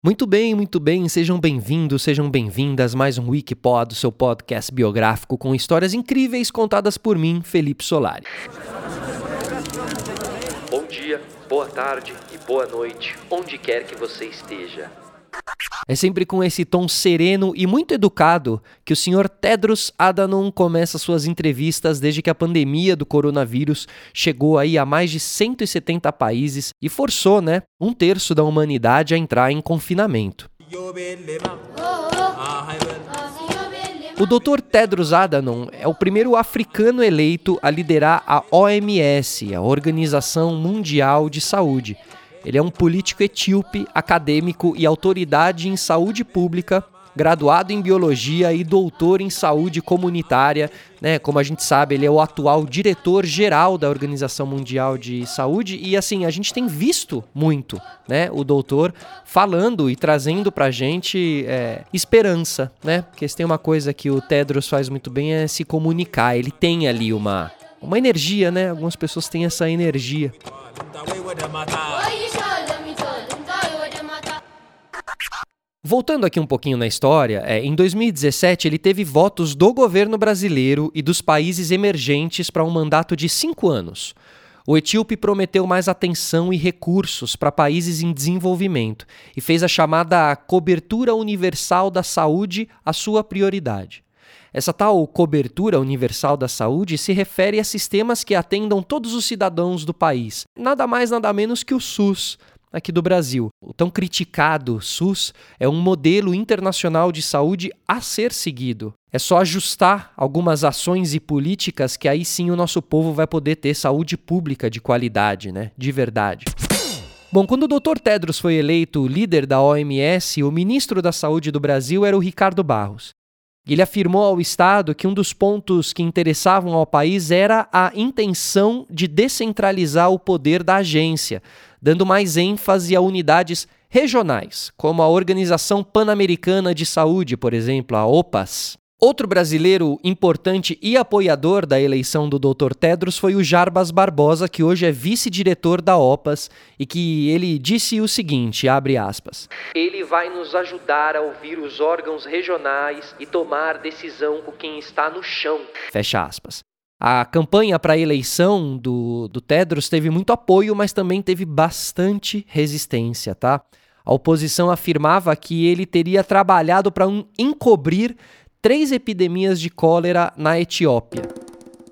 Muito bem, muito bem, sejam bem-vindos, sejam bem-vindas mais um Wikipod, seu podcast biográfico com histórias incríveis contadas por mim, Felipe Solari. Bom dia, boa tarde e boa noite, onde quer que você esteja. É sempre com esse tom sereno e muito educado que o Sr. Tedros Adhanom começa suas entrevistas desde que a pandemia do coronavírus chegou aí a mais de 170 países e forçou, né, um terço da humanidade a entrar em confinamento. O Dr. Tedros Adhanom é o primeiro africano eleito a liderar a OMS, a Organização Mundial de Saúde, ele é um político etíope, acadêmico e autoridade em saúde pública, graduado em biologia e doutor em saúde comunitária. Né? Como a gente sabe, ele é o atual diretor-geral da Organização Mundial de Saúde. E assim, a gente tem visto muito né? o doutor falando e trazendo pra gente é, esperança. Né? Porque se tem uma coisa que o Tedros faz muito bem é se comunicar. Ele tem ali uma, uma energia, né? Algumas pessoas têm essa energia. Voltando aqui um pouquinho na história, é, em 2017 ele teve votos do governo brasileiro e dos países emergentes para um mandato de cinco anos. O etíope prometeu mais atenção e recursos para países em desenvolvimento e fez a chamada cobertura universal da saúde a sua prioridade. Essa tal cobertura universal da saúde se refere a sistemas que atendam todos os cidadãos do país, nada mais nada menos que o SUS, aqui do Brasil. O tão criticado SUS é um modelo internacional de saúde a ser seguido. É só ajustar algumas ações e políticas que aí sim o nosso povo vai poder ter saúde pública de qualidade, né? De verdade. Bom, quando o Dr. Tedros foi eleito líder da OMS, o ministro da Saúde do Brasil era o Ricardo Barros. Ele afirmou ao Estado que um dos pontos que interessavam ao país era a intenção de descentralizar o poder da agência, dando mais ênfase a unidades regionais, como a Organização Pan-Americana de Saúde, por exemplo, a OPAS. Outro brasileiro importante e apoiador da eleição do Dr. Tedros foi o Jarbas Barbosa, que hoje é vice-diretor da OPAS e que ele disse o seguinte, abre aspas: Ele vai nos ajudar a ouvir os órgãos regionais e tomar decisão com quem está no chão. Fecha aspas. A campanha para a eleição do, do Tedros teve muito apoio, mas também teve bastante resistência, tá? A oposição afirmava que ele teria trabalhado para um, encobrir três epidemias de cólera na Etiópia.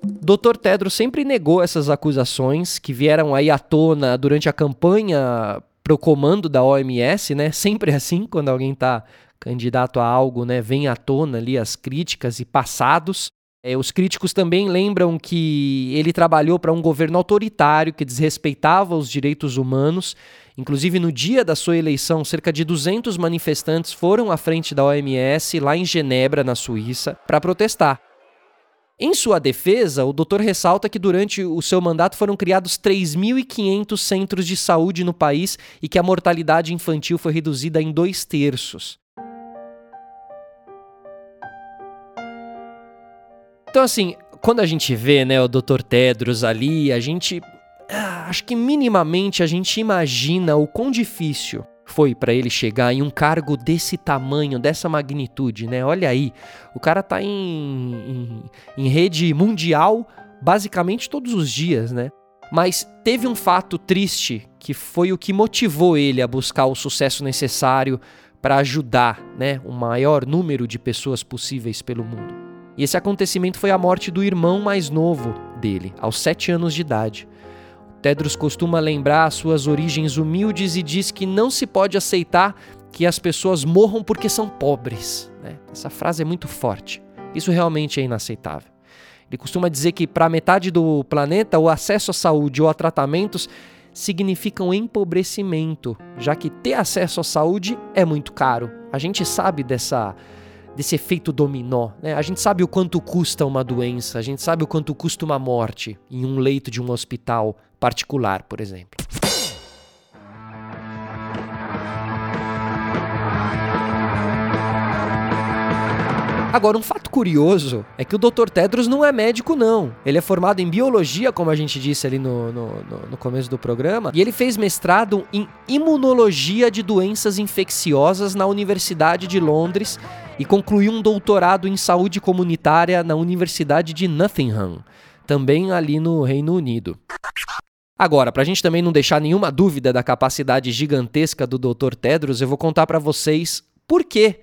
Dr. Tedros sempre negou essas acusações que vieram aí à tona durante a campanha para o comando da OMS, né? Sempre assim, quando alguém está candidato a algo, né, vem à tona ali as críticas e passados. É, os críticos também lembram que ele trabalhou para um governo autoritário que desrespeitava os direitos humanos Inclusive, no dia da sua eleição, cerca de 200 manifestantes foram à frente da OMS, lá em Genebra, na Suíça, para protestar. Em sua defesa, o doutor ressalta que durante o seu mandato foram criados 3.500 centros de saúde no país e que a mortalidade infantil foi reduzida em dois terços. Então, assim, quando a gente vê né, o Dr. Tedros ali, a gente ah, acho que minimamente a gente imagina o quão difícil foi para ele chegar em um cargo desse tamanho, dessa magnitude, né? Olha aí, o cara tá em, em, em rede mundial basicamente todos os dias, né? Mas teve um fato triste que foi o que motivou ele a buscar o sucesso necessário para ajudar né, o maior número de pessoas possíveis pelo mundo. E esse acontecimento foi a morte do irmão mais novo dele, aos sete anos de idade. Tedros costuma lembrar suas origens humildes e diz que não se pode aceitar que as pessoas morram porque são pobres. Né? Essa frase é muito forte. Isso realmente é inaceitável. Ele costuma dizer que para metade do planeta o acesso à saúde ou a tratamentos significa um empobrecimento, já que ter acesso à saúde é muito caro. A gente sabe dessa desse efeito dominó. Né? A gente sabe o quanto custa uma doença, a gente sabe o quanto custa uma morte em um leito de um hospital particular, por exemplo. Agora, um fato curioso é que o Dr. Tedros não é médico, não. Ele é formado em biologia, como a gente disse ali no, no, no, começo do programa, e ele fez mestrado em imunologia de doenças infecciosas na Universidade de Londres e concluiu um doutorado em saúde comunitária na Universidade de Nottingham, também ali no Reino Unido. Agora, para a gente também não deixar nenhuma dúvida da capacidade gigantesca do Dr. Tedros, eu vou contar para vocês por que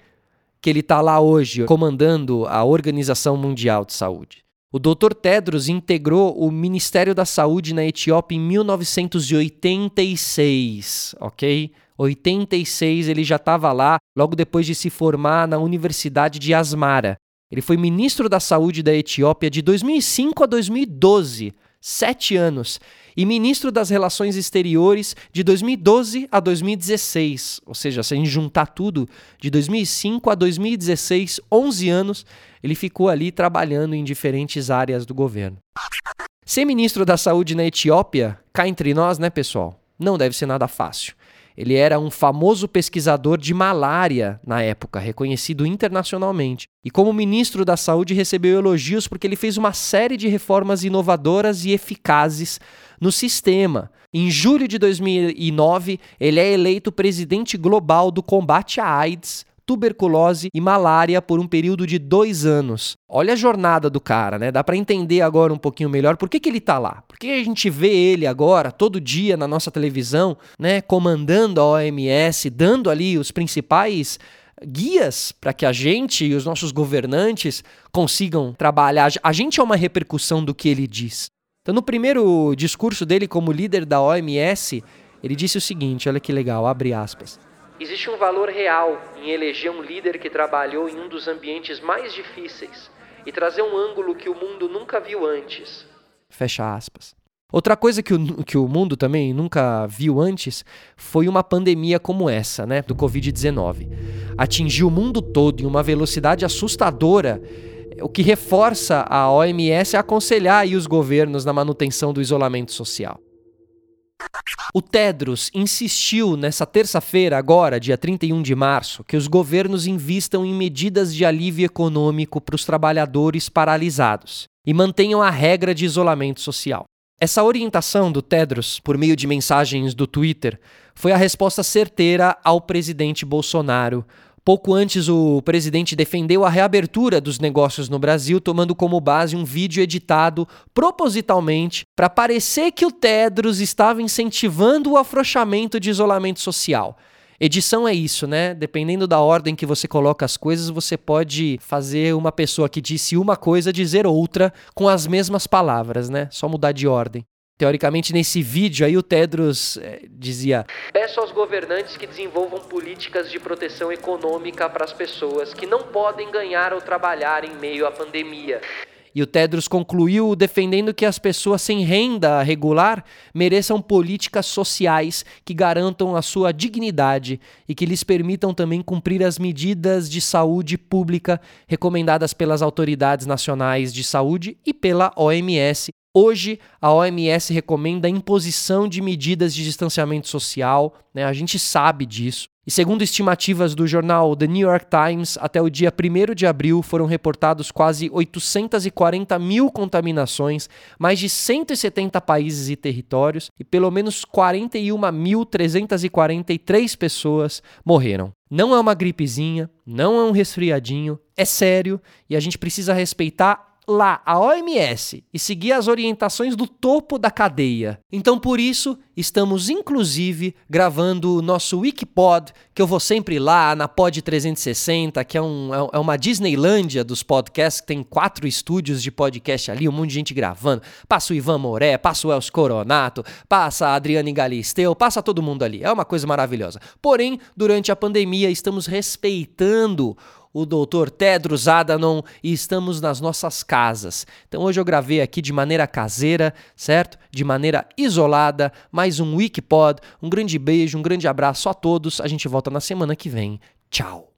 que ele está lá hoje comandando a Organização Mundial de Saúde. O Dr. Tedros integrou o Ministério da Saúde na Etiópia em 1986, ok? 86 ele já estava lá, logo depois de se formar na Universidade de Asmara. Ele foi ministro da Saúde da Etiópia de 2005 a 2012, sete anos e ministro das Relações Exteriores de 2012 a 2016. Ou seja, se a gente juntar tudo, de 2005 a 2016, 11 anos, ele ficou ali trabalhando em diferentes áreas do governo. Ser ministro da Saúde na Etiópia, cá entre nós, né, pessoal? Não deve ser nada fácil. Ele era um famoso pesquisador de malária na época, reconhecido internacionalmente. E como ministro da Saúde, recebeu elogios porque ele fez uma série de reformas inovadoras e eficazes no sistema. Em julho de 2009, ele é eleito presidente global do combate à AIDS, tuberculose e malária por um período de dois anos. Olha a jornada do cara, né? Dá para entender agora um pouquinho melhor por que, que ele tá lá. Por que a gente vê ele agora, todo dia na nossa televisão, né? Comandando a OMS, dando ali os principais guias para que a gente e os nossos governantes consigam trabalhar. A gente é uma repercussão do que ele diz. Então, no primeiro discurso dele como líder da OMS, ele disse o seguinte: olha que legal, abre aspas. Existe um valor real em eleger um líder que trabalhou em um dos ambientes mais difíceis e trazer um ângulo que o mundo nunca viu antes. Fecha aspas. Outra coisa que o, que o mundo também nunca viu antes foi uma pandemia como essa, né, do Covid-19. Atingiu o mundo todo em uma velocidade assustadora o que reforça a OMS a aconselhar os governos na manutenção do isolamento social. O Tedros insistiu nessa terça-feira, agora, dia 31 de março, que os governos invistam em medidas de alívio econômico para os trabalhadores paralisados e mantenham a regra de isolamento social. Essa orientação do Tedros, por meio de mensagens do Twitter, foi a resposta certeira ao presidente Bolsonaro Pouco antes, o presidente defendeu a reabertura dos negócios no Brasil, tomando como base um vídeo editado propositalmente para parecer que o Tedros estava incentivando o afrouxamento de isolamento social. Edição é isso, né? Dependendo da ordem que você coloca as coisas, você pode fazer uma pessoa que disse uma coisa dizer outra com as mesmas palavras, né? Só mudar de ordem. Teoricamente, nesse vídeo aí, o Tedros é, dizia: Peço aos governantes que desenvolvam políticas de proteção econômica para as pessoas que não podem ganhar ou trabalhar em meio à pandemia. E o Tedros concluiu defendendo que as pessoas sem renda regular mereçam políticas sociais que garantam a sua dignidade e que lhes permitam também cumprir as medidas de saúde pública recomendadas pelas autoridades nacionais de saúde e pela OMS, Hoje, a OMS recomenda a imposição de medidas de distanciamento social, né? a gente sabe disso. E segundo estimativas do jornal The New York Times, até o dia 1 de abril foram reportados quase 840 mil contaminações, mais de 170 países e territórios, e pelo menos 41.343 pessoas morreram. Não é uma gripezinha, não é um resfriadinho, é sério e a gente precisa respeitar lá a OMS e seguir as orientações do topo da cadeia. Então, por isso, estamos inclusive gravando o nosso Wikipod, que eu vou sempre lá na Pod 360, que é, um, é, é uma Disneylândia dos podcasts, que tem quatro estúdios de podcast ali, um monte de gente gravando. Passa o Ivan Moré, passa o Els Coronato, passa a Adriane Galisteu, passa todo mundo ali. É uma coisa maravilhosa. Porém, durante a pandemia, estamos respeitando o doutor Tedros Adhanom e estamos nas nossas casas. Então hoje eu gravei aqui de maneira caseira, certo? De maneira isolada, mais um Wikipod. Um grande beijo, um grande abraço a todos. A gente volta na semana que vem. Tchau.